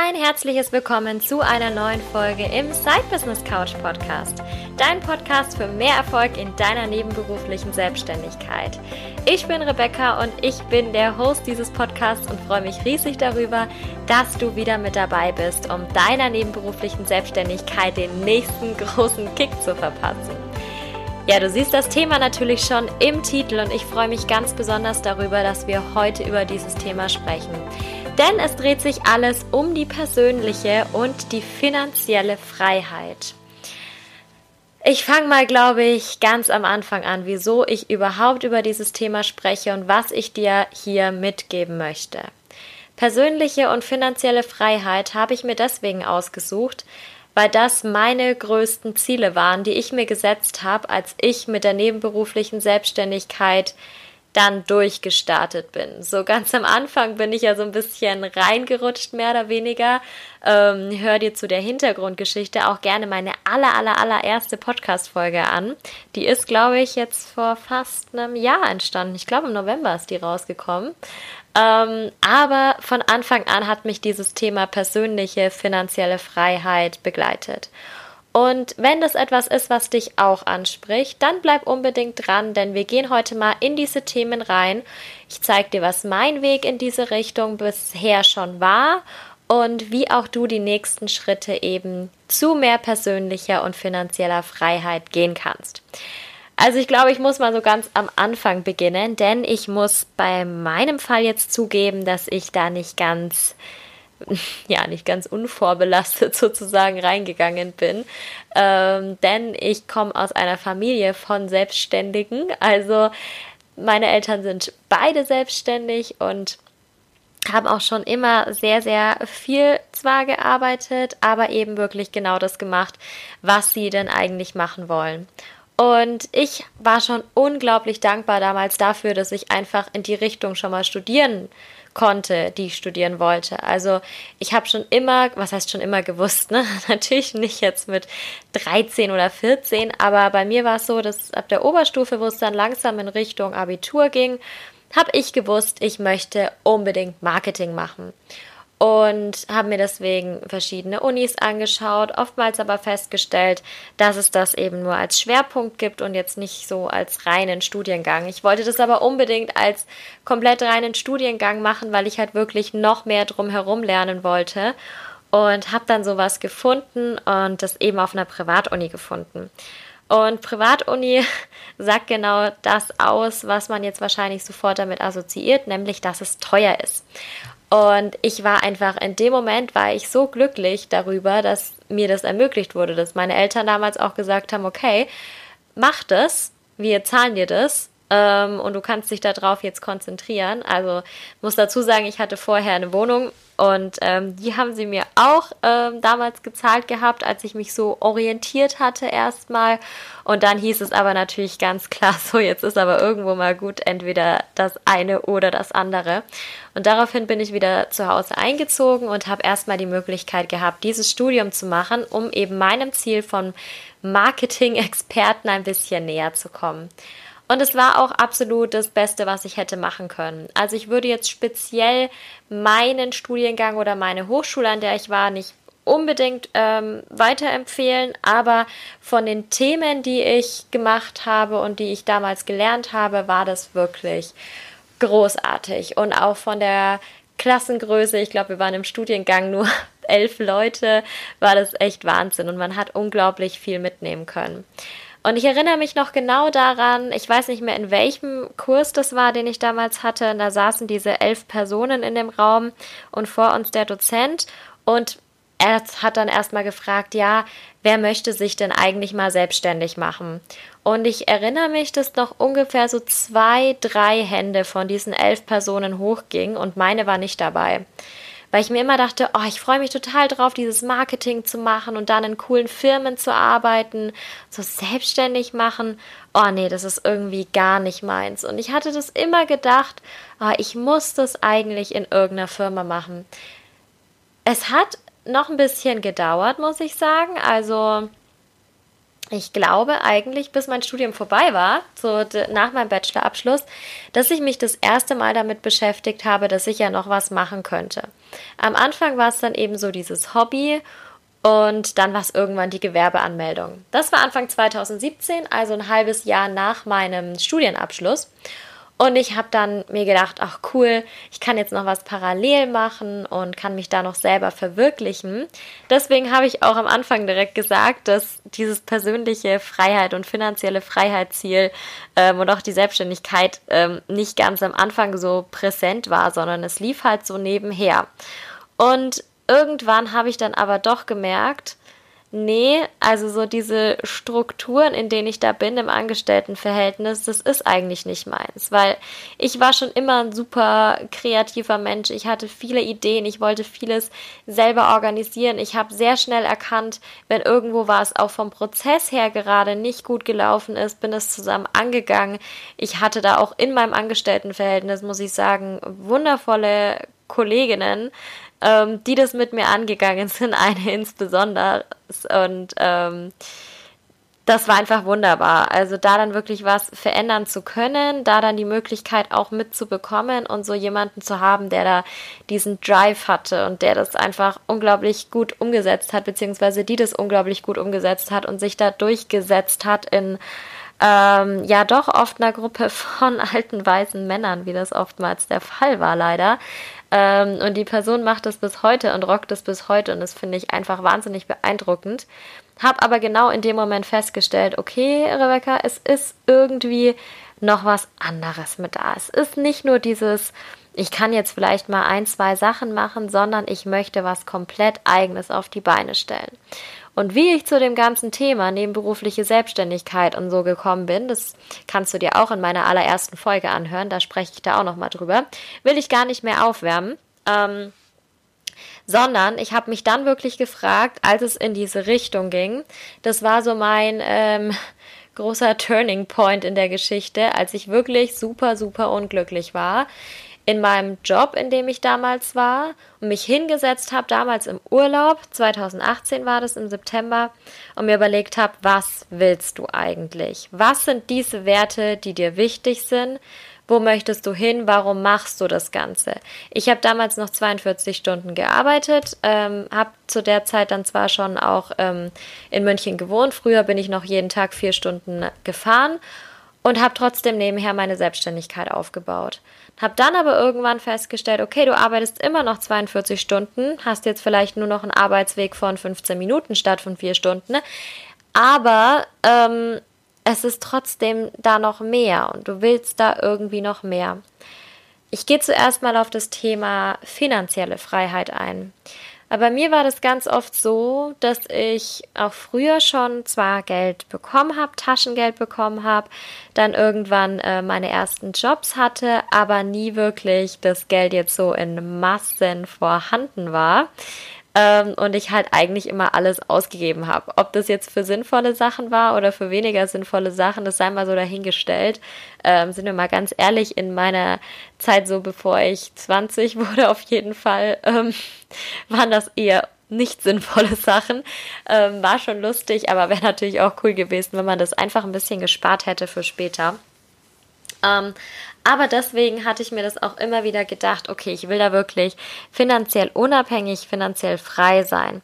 Ein herzliches Willkommen zu einer neuen Folge im Side Business Couch Podcast. Dein Podcast für mehr Erfolg in deiner nebenberuflichen Selbstständigkeit. Ich bin Rebecca und ich bin der Host dieses Podcasts und freue mich riesig darüber, dass du wieder mit dabei bist, um deiner nebenberuflichen Selbstständigkeit den nächsten großen Kick zu verpassen. Ja, du siehst das Thema natürlich schon im Titel und ich freue mich ganz besonders darüber, dass wir heute über dieses Thema sprechen. Denn es dreht sich alles um die persönliche und die finanzielle Freiheit. Ich fange mal, glaube ich, ganz am Anfang an, wieso ich überhaupt über dieses Thema spreche und was ich dir hier mitgeben möchte. Persönliche und finanzielle Freiheit habe ich mir deswegen ausgesucht, weil das meine größten Ziele waren, die ich mir gesetzt habe, als ich mit der nebenberuflichen Selbstständigkeit dann durchgestartet bin. So ganz am Anfang bin ich ja so ein bisschen reingerutscht, mehr oder weniger. Ähm, hör dir zu der Hintergrundgeschichte auch gerne meine aller, aller, allererste Podcast-Folge an. Die ist, glaube ich, jetzt vor fast einem Jahr entstanden. Ich glaube, im November ist die rausgekommen. Ähm, aber von Anfang an hat mich dieses Thema persönliche finanzielle Freiheit begleitet. Und wenn das etwas ist, was dich auch anspricht, dann bleib unbedingt dran, denn wir gehen heute mal in diese Themen rein. Ich zeige dir, was mein Weg in diese Richtung bisher schon war und wie auch du die nächsten Schritte eben zu mehr persönlicher und finanzieller Freiheit gehen kannst. Also ich glaube, ich muss mal so ganz am Anfang beginnen, denn ich muss bei meinem Fall jetzt zugeben, dass ich da nicht ganz ja, nicht ganz unvorbelastet sozusagen reingegangen bin. Ähm, denn ich komme aus einer Familie von Selbstständigen. Also meine Eltern sind beide selbstständig und haben auch schon immer sehr, sehr viel zwar gearbeitet, aber eben wirklich genau das gemacht, was sie denn eigentlich machen wollen. Und ich war schon unglaublich dankbar damals dafür, dass ich einfach in die Richtung schon mal studieren konnte, die ich studieren wollte. Also ich habe schon immer, was heißt schon immer gewusst, ne? Natürlich nicht jetzt mit 13 oder 14, aber bei mir war es so, dass ab der Oberstufe, wo es dann langsam in Richtung Abitur ging, habe ich gewusst, ich möchte unbedingt Marketing machen und habe mir deswegen verschiedene Unis angeschaut, oftmals aber festgestellt, dass es das eben nur als Schwerpunkt gibt und jetzt nicht so als reinen Studiengang. Ich wollte das aber unbedingt als komplett reinen Studiengang machen, weil ich halt wirklich noch mehr drumherum lernen wollte und habe dann sowas gefunden und das eben auf einer Privatuni gefunden. Und Privatuni sagt genau das aus, was man jetzt wahrscheinlich sofort damit assoziiert, nämlich dass es teuer ist. Und ich war einfach in dem Moment, war ich so glücklich darüber, dass mir das ermöglicht wurde, dass meine Eltern damals auch gesagt haben, okay, mach das, wir zahlen dir das ähm, und du kannst dich darauf jetzt konzentrieren. Also muss dazu sagen, ich hatte vorher eine Wohnung und ähm, die haben sie mir auch ähm, damals gezahlt gehabt, als ich mich so orientiert hatte erstmal. Und dann hieß es aber natürlich ganz klar, so jetzt ist aber irgendwo mal gut, entweder das eine oder das andere. Und daraufhin bin ich wieder zu Hause eingezogen und habe erstmal die Möglichkeit gehabt, dieses Studium zu machen, um eben meinem Ziel von Marketing-Experten ein bisschen näher zu kommen. Und es war auch absolut das Beste, was ich hätte machen können. Also ich würde jetzt speziell meinen Studiengang oder meine Hochschule, an der ich war, nicht unbedingt ähm, weiterempfehlen, aber von den Themen, die ich gemacht habe und die ich damals gelernt habe, war das wirklich großartig. Und auch von der Klassengröße, ich glaube, wir waren im Studiengang nur elf Leute, war das echt Wahnsinn und man hat unglaublich viel mitnehmen können. Und ich erinnere mich noch genau daran, ich weiß nicht mehr, in welchem Kurs das war, den ich damals hatte. Und da saßen diese elf Personen in dem Raum und vor uns der Dozent. Und er hat dann erstmal gefragt, ja, wer möchte sich denn eigentlich mal selbstständig machen? Und ich erinnere mich, dass noch ungefähr so zwei, drei Hände von diesen elf Personen hochgingen und meine war nicht dabei weil ich mir immer dachte, oh, ich freue mich total drauf, dieses Marketing zu machen und dann in coolen Firmen zu arbeiten, so selbstständig machen. Oh nee, das ist irgendwie gar nicht meins. Und ich hatte das immer gedacht, oh, ich muss das eigentlich in irgendeiner Firma machen. Es hat noch ein bisschen gedauert, muss ich sagen. Also ich glaube eigentlich, bis mein Studium vorbei war, so nach meinem Bachelorabschluss, dass ich mich das erste Mal damit beschäftigt habe, dass ich ja noch was machen könnte. Am Anfang war es dann eben so dieses Hobby und dann war es irgendwann die Gewerbeanmeldung. Das war Anfang 2017, also ein halbes Jahr nach meinem Studienabschluss. Und ich habe dann mir gedacht, ach cool, ich kann jetzt noch was parallel machen und kann mich da noch selber verwirklichen. Deswegen habe ich auch am Anfang direkt gesagt, dass dieses persönliche Freiheit und finanzielle Freiheitsziel ähm, und auch die Selbstständigkeit ähm, nicht ganz am Anfang so präsent war, sondern es lief halt so nebenher. Und irgendwann habe ich dann aber doch gemerkt, nee, also so diese Strukturen, in denen ich da bin im Angestelltenverhältnis, das ist eigentlich nicht meins, weil ich war schon immer ein super kreativer Mensch. Ich hatte viele Ideen, ich wollte vieles selber organisieren. Ich habe sehr schnell erkannt, wenn irgendwo was auch vom Prozess her gerade nicht gut gelaufen ist, bin es zusammen angegangen. Ich hatte da auch in meinem Angestelltenverhältnis, muss ich sagen, wundervolle Kolleginnen, ähm, die das mit mir angegangen sind, eine insbesondere. Und ähm, das war einfach wunderbar. Also da dann wirklich was verändern zu können, da dann die Möglichkeit auch mitzubekommen und so jemanden zu haben, der da diesen Drive hatte und der das einfach unglaublich gut umgesetzt hat, beziehungsweise die das unglaublich gut umgesetzt hat und sich da durchgesetzt hat in ähm, ja doch oft einer Gruppe von alten weißen Männern, wie das oftmals der Fall war leider, ähm, und die Person macht das bis heute und rockt es bis heute und das finde ich einfach wahnsinnig beeindruckend. Hab aber genau in dem Moment festgestellt, okay, Rebecca, es ist irgendwie noch was anderes mit da. Es ist nicht nur dieses, ich kann jetzt vielleicht mal ein, zwei Sachen machen, sondern ich möchte was komplett eigenes auf die Beine stellen. Und wie ich zu dem ganzen Thema nebenberufliche Selbstständigkeit und so gekommen bin, das kannst du dir auch in meiner allerersten Folge anhören, da spreche ich da auch nochmal drüber, will ich gar nicht mehr aufwärmen. Ähm, sondern ich habe mich dann wirklich gefragt, als es in diese Richtung ging, das war so mein ähm, großer Turning Point in der Geschichte, als ich wirklich super, super unglücklich war in meinem Job, in dem ich damals war und mich hingesetzt habe, damals im Urlaub, 2018 war das im September, und mir überlegt habe, was willst du eigentlich? Was sind diese Werte, die dir wichtig sind? Wo möchtest du hin? Warum machst du das Ganze? Ich habe damals noch 42 Stunden gearbeitet, ähm, habe zu der Zeit dann zwar schon auch ähm, in München gewohnt. Früher bin ich noch jeden Tag vier Stunden gefahren und habe trotzdem nebenher meine Selbstständigkeit aufgebaut. Hab dann aber irgendwann festgestellt, okay, du arbeitest immer noch 42 Stunden, hast jetzt vielleicht nur noch einen Arbeitsweg von 15 Minuten statt von 4 Stunden, aber ähm, es ist trotzdem da noch mehr und du willst da irgendwie noch mehr. Ich gehe zuerst mal auf das Thema finanzielle Freiheit ein. Aber mir war das ganz oft so, dass ich auch früher schon zwar Geld bekommen habe, Taschengeld bekommen habe, dann irgendwann äh, meine ersten Jobs hatte, aber nie wirklich das Geld jetzt so in Massen vorhanden war ähm, und ich halt eigentlich immer alles ausgegeben habe. Ob das jetzt für sinnvolle Sachen war oder für weniger sinnvolle Sachen, das sei mal so dahingestellt. Ähm, sind wir mal ganz ehrlich, in meiner Zeit so bevor ich 20 wurde auf jeden Fall, ähm, waren das eher nicht sinnvolle Sachen. Ähm, war schon lustig, aber wäre natürlich auch cool gewesen, wenn man das einfach ein bisschen gespart hätte für später. Ähm, aber deswegen hatte ich mir das auch immer wieder gedacht, okay, ich will da wirklich finanziell unabhängig, finanziell frei sein.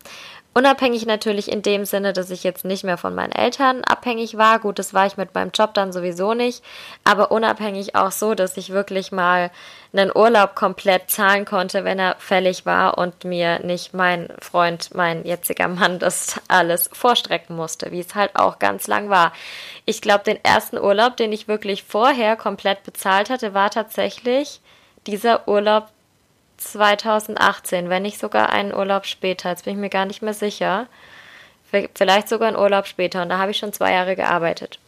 Unabhängig natürlich in dem Sinne, dass ich jetzt nicht mehr von meinen Eltern abhängig war. Gut, das war ich mit meinem Job dann sowieso nicht. Aber unabhängig auch so, dass ich wirklich mal einen Urlaub komplett zahlen konnte, wenn er fällig war und mir nicht mein Freund, mein jetziger Mann das alles vorstrecken musste, wie es halt auch ganz lang war. Ich glaube, den ersten Urlaub, den ich wirklich vorher komplett bezahlt hatte, war tatsächlich dieser Urlaub 2018, wenn nicht sogar einen Urlaub später. Jetzt bin ich mir gar nicht mehr sicher. Vielleicht sogar einen Urlaub später. Und da habe ich schon zwei Jahre gearbeitet.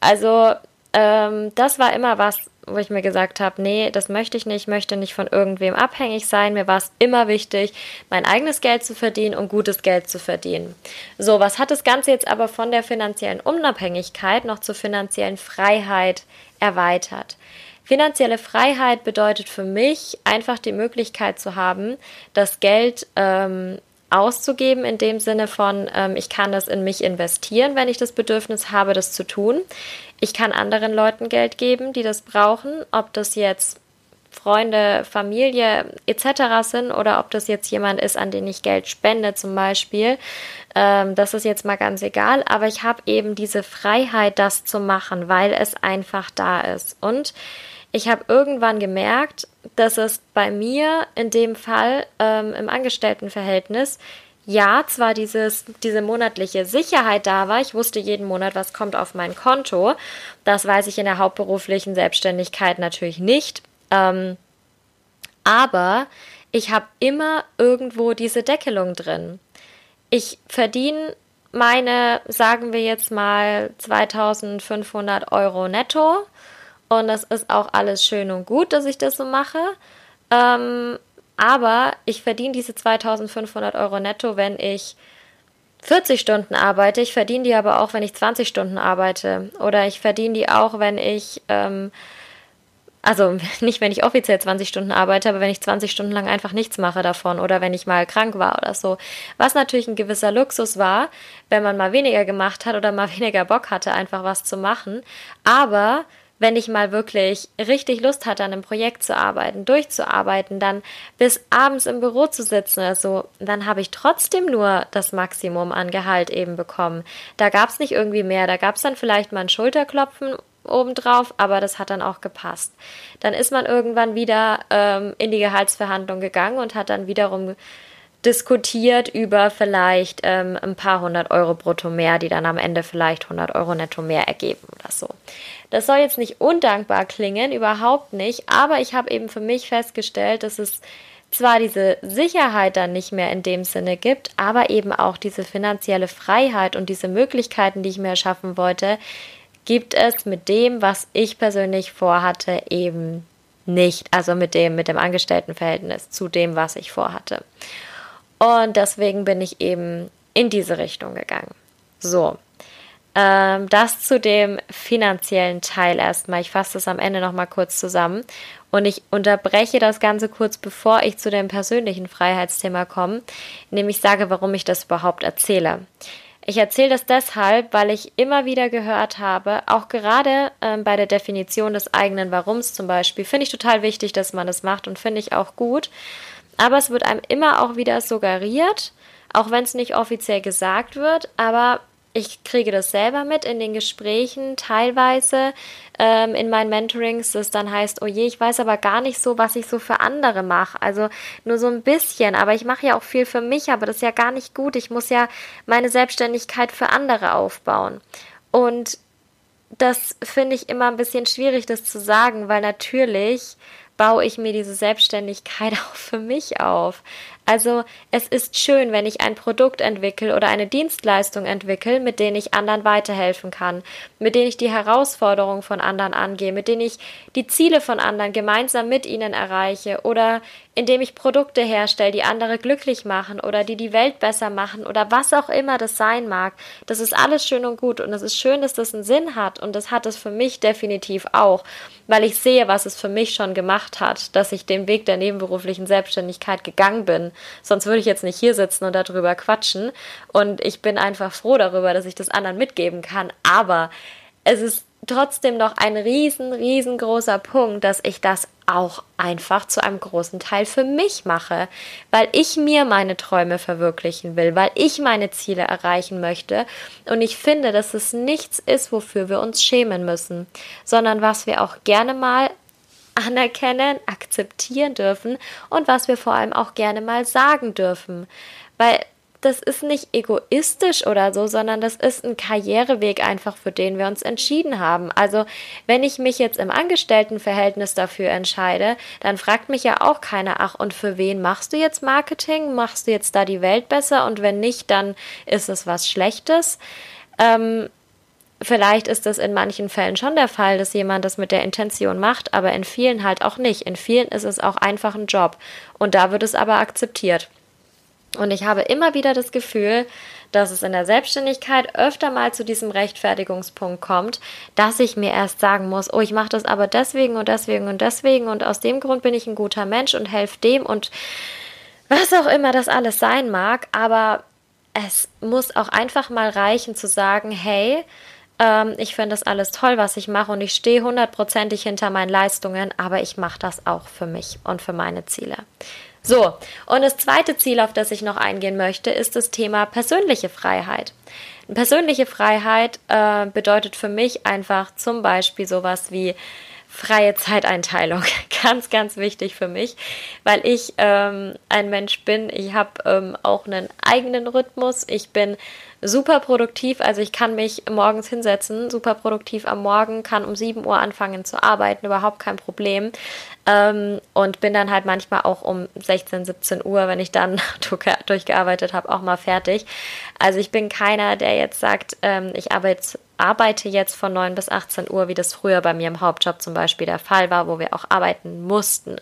Also, ähm, das war immer was, wo ich mir gesagt habe, nee, das möchte ich nicht, ich möchte nicht von irgendwem abhängig sein. Mir war es immer wichtig, mein eigenes Geld zu verdienen und gutes Geld zu verdienen. So, was hat das Ganze jetzt aber von der finanziellen Unabhängigkeit noch zur finanziellen Freiheit erweitert? Finanzielle Freiheit bedeutet für mich einfach die Möglichkeit zu haben, das Geld ähm, auszugeben, in dem Sinne von, ähm, ich kann das in mich investieren, wenn ich das Bedürfnis habe, das zu tun. Ich kann anderen Leuten Geld geben, die das brauchen, ob das jetzt Freunde, Familie etc. sind oder ob das jetzt jemand ist, an den ich Geld spende zum Beispiel. Ähm, das ist jetzt mal ganz egal, aber ich habe eben diese Freiheit, das zu machen, weil es einfach da ist. Und ich habe irgendwann gemerkt, dass es bei mir in dem Fall ähm, im Angestelltenverhältnis ja, zwar dieses, diese monatliche Sicherheit da war, ich wusste jeden Monat, was kommt auf mein Konto. Das weiß ich in der hauptberuflichen Selbstständigkeit natürlich nicht. Ähm, aber ich habe immer irgendwo diese Deckelung drin. Ich verdiene meine, sagen wir jetzt mal, 2500 Euro netto. Und das ist auch alles schön und gut, dass ich das so mache. Ähm, aber ich verdiene diese 2500 Euro netto, wenn ich 40 Stunden arbeite. Ich verdiene die aber auch, wenn ich 20 Stunden arbeite. Oder ich verdiene die auch, wenn ich ähm, also nicht, wenn ich offiziell 20 Stunden arbeite, aber wenn ich 20 Stunden lang einfach nichts mache davon oder wenn ich mal krank war oder so. Was natürlich ein gewisser Luxus war, wenn man mal weniger gemacht hat oder mal weniger Bock hatte, einfach was zu machen. Aber wenn ich mal wirklich richtig Lust hatte, an einem Projekt zu arbeiten, durchzuarbeiten, dann bis abends im Büro zu sitzen, also dann habe ich trotzdem nur das Maximum an Gehalt eben bekommen. Da gab es nicht irgendwie mehr, da gab es dann vielleicht mal ein Schulterklopfen obendrauf, aber das hat dann auch gepasst. Dann ist man irgendwann wieder ähm, in die Gehaltsverhandlung gegangen und hat dann wiederum diskutiert über vielleicht ähm, ein paar hundert Euro brutto mehr, die dann am Ende vielleicht 100 Euro netto mehr ergeben oder so. Das soll jetzt nicht undankbar klingen, überhaupt nicht, aber ich habe eben für mich festgestellt, dass es zwar diese Sicherheit dann nicht mehr in dem Sinne gibt, aber eben auch diese finanzielle Freiheit und diese Möglichkeiten, die ich mir erschaffen wollte, gibt es mit dem, was ich persönlich vorhatte, eben nicht. Also mit dem, mit dem Angestelltenverhältnis zu dem, was ich vorhatte. Und deswegen bin ich eben in diese Richtung gegangen. So. Ähm, das zu dem finanziellen Teil erstmal. Ich fasse das am Ende nochmal kurz zusammen. Und ich unterbreche das Ganze kurz, bevor ich zu dem persönlichen Freiheitsthema komme, nämlich sage, warum ich das überhaupt erzähle. Ich erzähle das deshalb, weil ich immer wieder gehört habe, auch gerade ähm, bei der Definition des eigenen Warums zum Beispiel, finde ich total wichtig, dass man das macht und finde ich auch gut. Aber es wird einem immer auch wieder suggeriert, auch wenn es nicht offiziell gesagt wird, aber ich kriege das selber mit in den Gesprächen, teilweise ähm, in meinen Mentorings, das dann heißt, oh je, ich weiß aber gar nicht so, was ich so für andere mache. Also nur so ein bisschen, aber ich mache ja auch viel für mich, aber das ist ja gar nicht gut. Ich muss ja meine Selbstständigkeit für andere aufbauen. Und das finde ich immer ein bisschen schwierig, das zu sagen, weil natürlich baue ich mir diese Selbstständigkeit auch für mich auf. Also es ist schön, wenn ich ein Produkt entwickle oder eine Dienstleistung entwickle, mit denen ich anderen weiterhelfen kann, mit denen ich die Herausforderungen von anderen angehe, mit denen ich die Ziele von anderen gemeinsam mit ihnen erreiche oder indem ich Produkte herstelle, die andere glücklich machen oder die die Welt besser machen oder was auch immer das sein mag. Das ist alles schön und gut und es ist schön, dass das einen Sinn hat und das hat es für mich definitiv auch, weil ich sehe, was es für mich schon gemacht hat, dass ich den Weg der nebenberuflichen Selbstständigkeit gegangen bin Sonst würde ich jetzt nicht hier sitzen und darüber quatschen. Und ich bin einfach froh darüber, dass ich das anderen mitgeben kann. Aber es ist trotzdem noch ein riesen, riesengroßer Punkt, dass ich das auch einfach zu einem großen Teil für mich mache, weil ich mir meine Träume verwirklichen will, weil ich meine Ziele erreichen möchte und ich finde, dass es nichts ist, wofür wir uns schämen müssen, sondern was wir auch gerne mal anerkennen, akzeptieren dürfen und was wir vor allem auch gerne mal sagen dürfen. Weil das ist nicht egoistisch oder so, sondern das ist ein Karriereweg einfach, für den wir uns entschieden haben. Also, wenn ich mich jetzt im Angestelltenverhältnis dafür entscheide, dann fragt mich ja auch keiner, ach, und für wen machst du jetzt Marketing? Machst du jetzt da die Welt besser? Und wenn nicht, dann ist es was Schlechtes. Ähm, Vielleicht ist das in manchen Fällen schon der Fall, dass jemand das mit der Intention macht, aber in vielen halt auch nicht. In vielen ist es auch einfach ein Job und da wird es aber akzeptiert. Und ich habe immer wieder das Gefühl, dass es in der Selbstständigkeit öfter mal zu diesem Rechtfertigungspunkt kommt, dass ich mir erst sagen muss, oh, ich mache das aber deswegen und deswegen und deswegen und aus dem Grund bin ich ein guter Mensch und helfe dem und was auch immer das alles sein mag, aber es muss auch einfach mal reichen zu sagen, hey, ähm, ich finde das alles toll, was ich mache und ich stehe hundertprozentig hinter meinen Leistungen, aber ich mache das auch für mich und für meine Ziele. So, und das zweite Ziel, auf das ich noch eingehen möchte, ist das Thema persönliche Freiheit. Persönliche Freiheit äh, bedeutet für mich einfach zum Beispiel sowas wie freie Zeiteinteilung. Ganz, ganz wichtig für mich, weil ich ähm, ein Mensch bin. Ich habe ähm, auch einen eigenen Rhythmus. Ich bin super produktiv. Also ich kann mich morgens hinsetzen, super produktiv am Morgen, kann um 7 Uhr anfangen zu arbeiten, überhaupt kein Problem. Ähm, und bin dann halt manchmal auch um 16, 17 Uhr, wenn ich dann durchgearbeitet habe, auch mal fertig. Also ich bin keiner, der jetzt sagt, ähm, ich arbeite arbeite jetzt von 9 bis 18 Uhr, wie das früher bei mir im Hauptjob zum Beispiel der Fall war, wo wir auch arbeiten mussten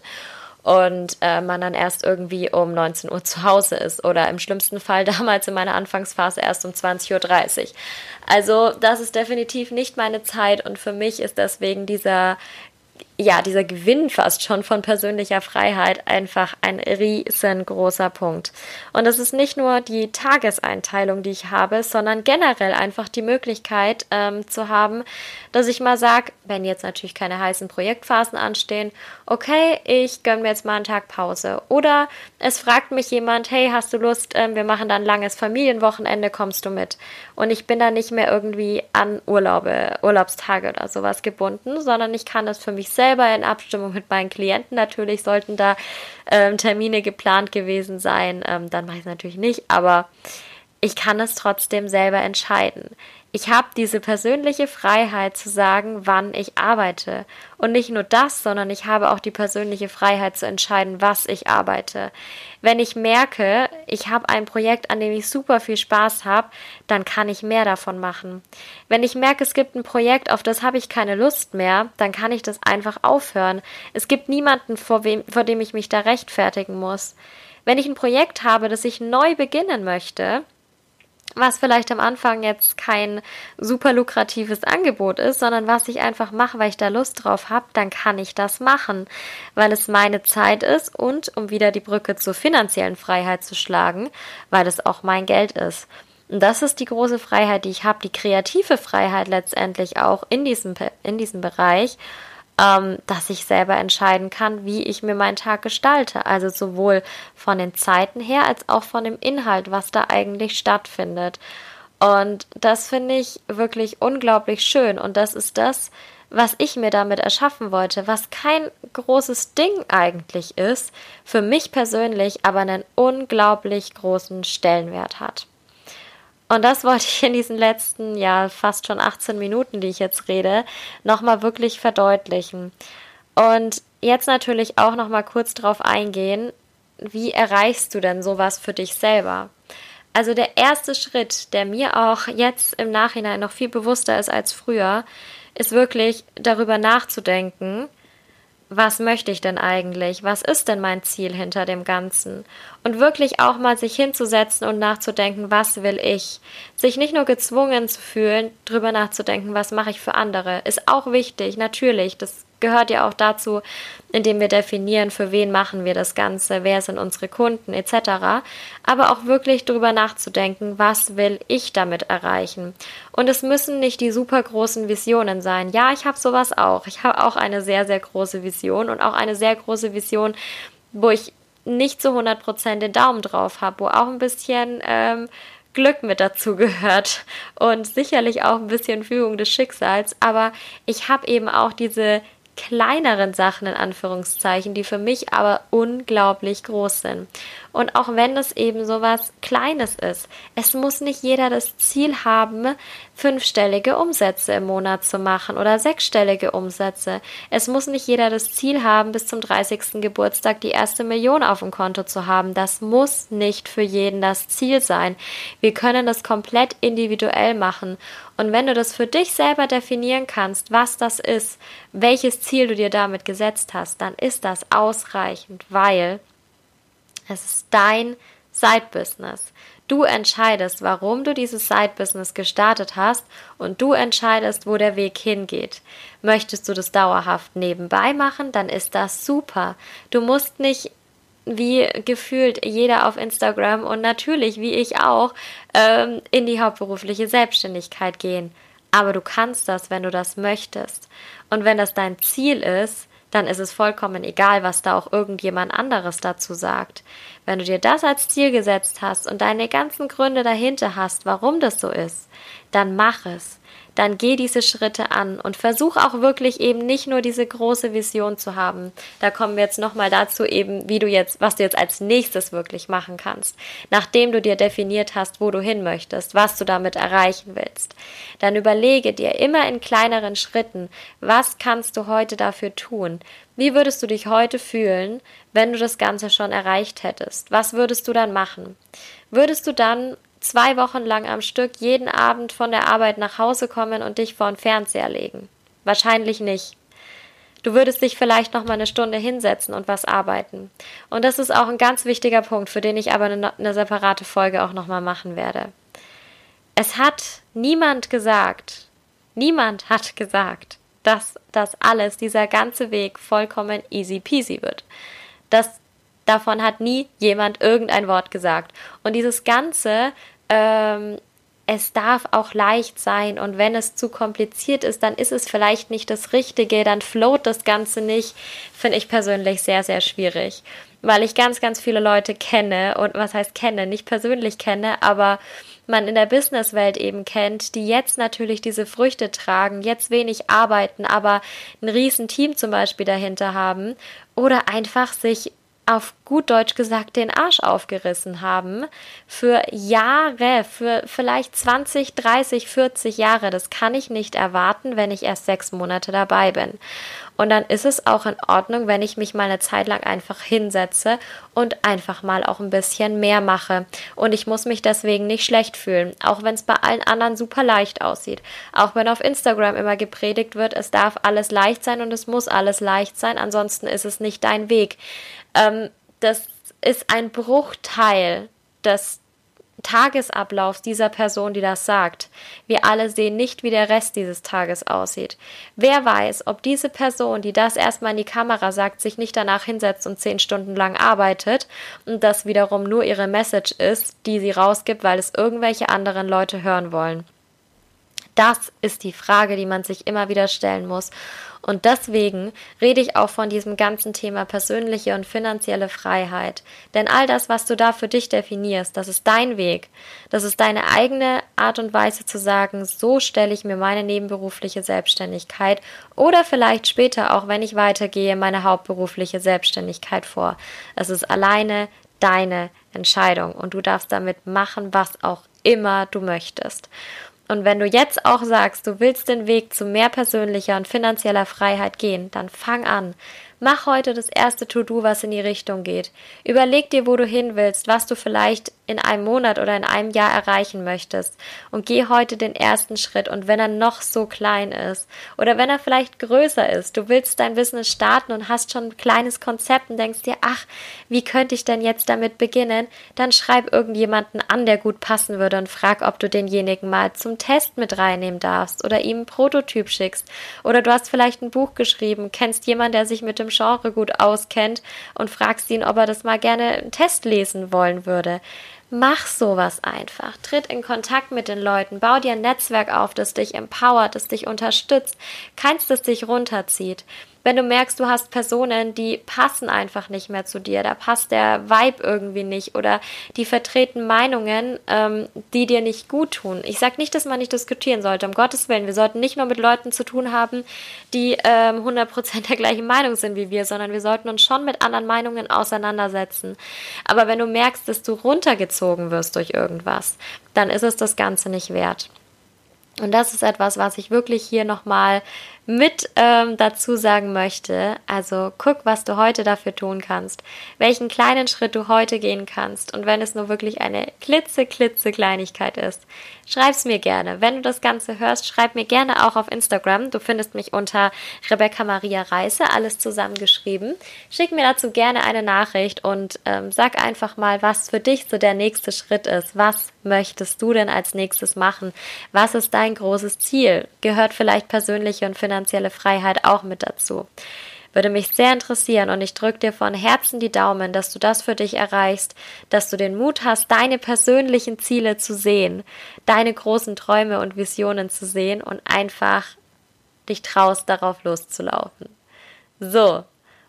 und äh, man dann erst irgendwie um 19 Uhr zu Hause ist oder im schlimmsten Fall damals in meiner Anfangsphase erst um 20.30 Uhr. Also das ist definitiv nicht meine Zeit und für mich ist deswegen dieser ja, dieser Gewinn fast schon von persönlicher Freiheit einfach ein riesengroßer Punkt. Und es ist nicht nur die Tageseinteilung, die ich habe, sondern generell einfach die Möglichkeit ähm, zu haben, dass ich mal sage, wenn jetzt natürlich keine heißen Projektphasen anstehen, okay, ich gönne mir jetzt mal einen Tag Pause. Oder es fragt mich jemand, hey, hast du Lust, ähm, wir machen dann langes Familienwochenende, kommst du mit? Und ich bin da nicht mehr irgendwie an Urlaube, Urlaubstage oder sowas gebunden, sondern ich kann das für mich selbst selber in Abstimmung mit meinen Klienten natürlich, sollten da ähm, Termine geplant gewesen sein. Ähm, dann mache ich es natürlich nicht, aber ich kann es trotzdem selber entscheiden. Ich habe diese persönliche Freiheit zu sagen, wann ich arbeite. Und nicht nur das, sondern ich habe auch die persönliche Freiheit zu entscheiden, was ich arbeite. Wenn ich merke, ich habe ein Projekt, an dem ich super viel Spaß habe, dann kann ich mehr davon machen. Wenn ich merke, es gibt ein Projekt, auf das habe ich keine Lust mehr, dann kann ich das einfach aufhören. Es gibt niemanden, vor, wem, vor dem ich mich da rechtfertigen muss. Wenn ich ein Projekt habe, das ich neu beginnen möchte, was vielleicht am Anfang jetzt kein super lukratives Angebot ist, sondern was ich einfach mache, weil ich da Lust drauf habe, dann kann ich das machen, weil es meine Zeit ist und um wieder die Brücke zur finanziellen Freiheit zu schlagen, weil es auch mein Geld ist. Und das ist die große Freiheit, die ich habe, die kreative Freiheit letztendlich auch in diesem, in diesem Bereich ähm, dass ich selber entscheiden kann, wie ich mir meinen Tag gestalte. Also sowohl von den Zeiten her als auch von dem Inhalt, was da eigentlich stattfindet. Und das finde ich wirklich unglaublich schön. Und das ist das, was ich mir damit erschaffen wollte, was kein großes Ding eigentlich ist, für mich persönlich aber einen unglaublich großen Stellenwert hat. Und das wollte ich in diesen letzten, ja, fast schon 18 Minuten, die ich jetzt rede, nochmal wirklich verdeutlichen. Und jetzt natürlich auch nochmal kurz drauf eingehen, wie erreichst du denn sowas für dich selber? Also der erste Schritt, der mir auch jetzt im Nachhinein noch viel bewusster ist als früher, ist wirklich darüber nachzudenken, was möchte ich denn eigentlich? Was ist denn mein Ziel hinter dem Ganzen? Und wirklich auch mal sich hinzusetzen und nachzudenken, was will ich? Sich nicht nur gezwungen zu fühlen, drüber nachzudenken, was mache ich für andere, ist auch wichtig, natürlich. Das gehört ja auch dazu, indem wir definieren, für wen machen wir das Ganze, wer sind unsere Kunden etc. Aber auch wirklich darüber nachzudenken, was will ich damit erreichen. Und es müssen nicht die super großen Visionen sein. Ja, ich habe sowas auch. Ich habe auch eine sehr, sehr große Vision und auch eine sehr große Vision, wo ich nicht zu 100% den Daumen drauf habe, wo auch ein bisschen... Ähm, Glück mit dazu gehört und sicherlich auch ein bisschen Fügung des Schicksals, aber ich habe eben auch diese kleineren Sachen in Anführungszeichen, die für mich aber unglaublich groß sind. Und auch wenn es eben so was Kleines ist, es muss nicht jeder das Ziel haben, fünfstellige Umsätze im Monat zu machen oder sechsstellige Umsätze. Es muss nicht jeder das Ziel haben, bis zum 30. Geburtstag die erste Million auf dem Konto zu haben. Das muss nicht für jeden das Ziel sein. Wir können das komplett individuell machen. Und wenn du das für dich selber definieren kannst, was das ist, welches Ziel du dir damit gesetzt hast, dann ist das ausreichend, weil es ist dein Side-Business. Du entscheidest, warum du dieses Side-Business gestartet hast und du entscheidest, wo der Weg hingeht. Möchtest du das dauerhaft nebenbei machen, dann ist das super. Du musst nicht wie gefühlt jeder auf Instagram und natürlich, wie ich auch, ähm, in die hauptberufliche Selbstständigkeit gehen. Aber du kannst das, wenn du das möchtest. Und wenn das dein Ziel ist, dann ist es vollkommen egal, was da auch irgendjemand anderes dazu sagt. Wenn du dir das als Ziel gesetzt hast und deine ganzen Gründe dahinter hast, warum das so ist, dann mach es dann geh diese Schritte an und versuch auch wirklich eben nicht nur diese große Vision zu haben. Da kommen wir jetzt nochmal dazu eben, wie du jetzt, was du jetzt als nächstes wirklich machen kannst. Nachdem du dir definiert hast, wo du hin möchtest, was du damit erreichen willst. Dann überlege dir immer in kleineren Schritten, was kannst du heute dafür tun? Wie würdest du dich heute fühlen, wenn du das Ganze schon erreicht hättest? Was würdest du dann machen? Würdest du dann zwei Wochen lang am Stück jeden Abend von der Arbeit nach Hause kommen und dich vor den Fernseher legen? Wahrscheinlich nicht. Du würdest dich vielleicht noch mal eine Stunde hinsetzen und was arbeiten. Und das ist auch ein ganz wichtiger Punkt, für den ich aber eine, eine separate Folge auch noch mal machen werde. Es hat niemand gesagt, niemand hat gesagt, dass das alles, dieser ganze Weg vollkommen easy peasy wird. Das Davon hat nie jemand irgendein Wort gesagt. Und dieses Ganze, ähm, es darf auch leicht sein und wenn es zu kompliziert ist, dann ist es vielleicht nicht das Richtige, dann float das Ganze nicht, finde ich persönlich sehr, sehr schwierig. Weil ich ganz, ganz viele Leute kenne und was heißt kenne, nicht persönlich kenne, aber man in der Businesswelt eben kennt, die jetzt natürlich diese Früchte tragen, jetzt wenig arbeiten, aber ein riesen Team zum Beispiel dahinter haben oder einfach sich auf gut Deutsch gesagt den Arsch aufgerissen haben für Jahre, für vielleicht 20, 30, 40 Jahre. Das kann ich nicht erwarten, wenn ich erst sechs Monate dabei bin. Und dann ist es auch in Ordnung, wenn ich mich mal eine Zeit lang einfach hinsetze und einfach mal auch ein bisschen mehr mache. Und ich muss mich deswegen nicht schlecht fühlen, auch wenn es bei allen anderen super leicht aussieht. Auch wenn auf Instagram immer gepredigt wird, es darf alles leicht sein und es muss alles leicht sein, ansonsten ist es nicht dein Weg. Ähm, das ist ein Bruchteil des Tagesablaufs dieser Person, die das sagt. Wir alle sehen nicht, wie der Rest dieses Tages aussieht. Wer weiß, ob diese Person, die das erstmal in die Kamera sagt, sich nicht danach hinsetzt und zehn Stunden lang arbeitet und das wiederum nur ihre Message ist, die sie rausgibt, weil es irgendwelche anderen Leute hören wollen. Das ist die Frage, die man sich immer wieder stellen muss. Und deswegen rede ich auch von diesem ganzen Thema persönliche und finanzielle Freiheit. Denn all das, was du da für dich definierst, das ist dein Weg. Das ist deine eigene Art und Weise zu sagen, so stelle ich mir meine nebenberufliche Selbstständigkeit oder vielleicht später, auch wenn ich weitergehe, meine hauptberufliche Selbstständigkeit vor. Es ist alleine deine Entscheidung und du darfst damit machen, was auch immer du möchtest. Und wenn du jetzt auch sagst, du willst den Weg zu mehr persönlicher und finanzieller Freiheit gehen, dann fang an. Mach heute das erste To-Do, was in die Richtung geht. Überleg dir, wo du hin willst, was du vielleicht in einem Monat oder in einem Jahr erreichen möchtest. Und geh heute den ersten Schritt. Und wenn er noch so klein ist oder wenn er vielleicht größer ist, du willst dein Business starten und hast schon ein kleines Konzept und denkst dir, ach, wie könnte ich denn jetzt damit beginnen? Dann schreib irgendjemanden an, der gut passen würde und frag, ob du denjenigen mal zum Test mit reinnehmen darfst oder ihm einen Prototyp schickst. Oder du hast vielleicht ein Buch geschrieben, kennst jemanden, der sich mit dem Genre gut auskennt und fragst ihn, ob er das mal gerne einen Test lesen wollen würde. Mach sowas einfach. Tritt in Kontakt mit den Leuten. Bau dir ein Netzwerk auf, das dich empowert, das dich unterstützt. Keins, das dich runterzieht wenn du merkst, du hast Personen, die passen einfach nicht mehr zu dir, da passt der Vibe irgendwie nicht oder die vertreten Meinungen, ähm, die dir nicht gut tun. Ich sage nicht, dass man nicht diskutieren sollte, um Gottes Willen. Wir sollten nicht nur mit Leuten zu tun haben, die ähm, 100% der gleichen Meinung sind wie wir, sondern wir sollten uns schon mit anderen Meinungen auseinandersetzen. Aber wenn du merkst, dass du runtergezogen wirst durch irgendwas, dann ist es das Ganze nicht wert. Und das ist etwas, was ich wirklich hier nochmal mit ähm, dazu sagen möchte. Also guck, was du heute dafür tun kannst, welchen kleinen Schritt du heute gehen kannst. Und wenn es nur wirklich eine klitze, klitze Kleinigkeit ist, schreib's mir gerne. Wenn du das Ganze hörst, schreib mir gerne auch auf Instagram. Du findest mich unter Rebecca Maria Reise, alles zusammengeschrieben. Schick mir dazu gerne eine Nachricht und ähm, sag einfach mal, was für dich so der nächste Schritt ist. Was möchtest du denn als nächstes machen? Was ist dein großes Ziel? Gehört vielleicht persönliche und finanzielle Freiheit auch mit dazu? Würde mich sehr interessieren und ich drücke dir von Herzen die Daumen, dass du das für dich erreichst, dass du den Mut hast, deine persönlichen Ziele zu sehen, deine großen Träume und Visionen zu sehen und einfach dich traust, darauf loszulaufen. So,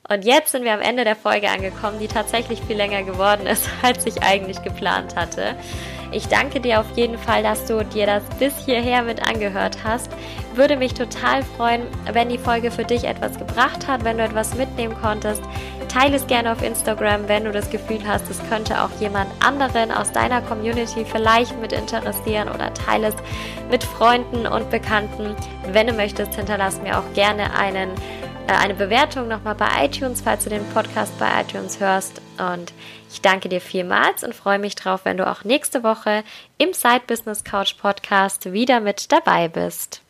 und jetzt sind wir am Ende der Folge angekommen, die tatsächlich viel länger geworden ist, als ich eigentlich geplant hatte. Ich danke dir auf jeden Fall, dass du dir das bis hierher mit angehört hast. Würde mich total freuen, wenn die Folge für dich etwas gebracht hat, wenn du etwas mitnehmen konntest. Teile es gerne auf Instagram, wenn du das Gefühl hast, es könnte auch jemand anderen aus deiner Community vielleicht mit interessieren oder teile es mit Freunden und Bekannten. Wenn du möchtest, hinterlass mir auch gerne einen äh, eine Bewertung nochmal bei iTunes, falls du den Podcast bei iTunes hörst. Und ich danke dir vielmals und freue mich drauf, wenn du auch nächste Woche im Side Business Couch Podcast wieder mit dabei bist.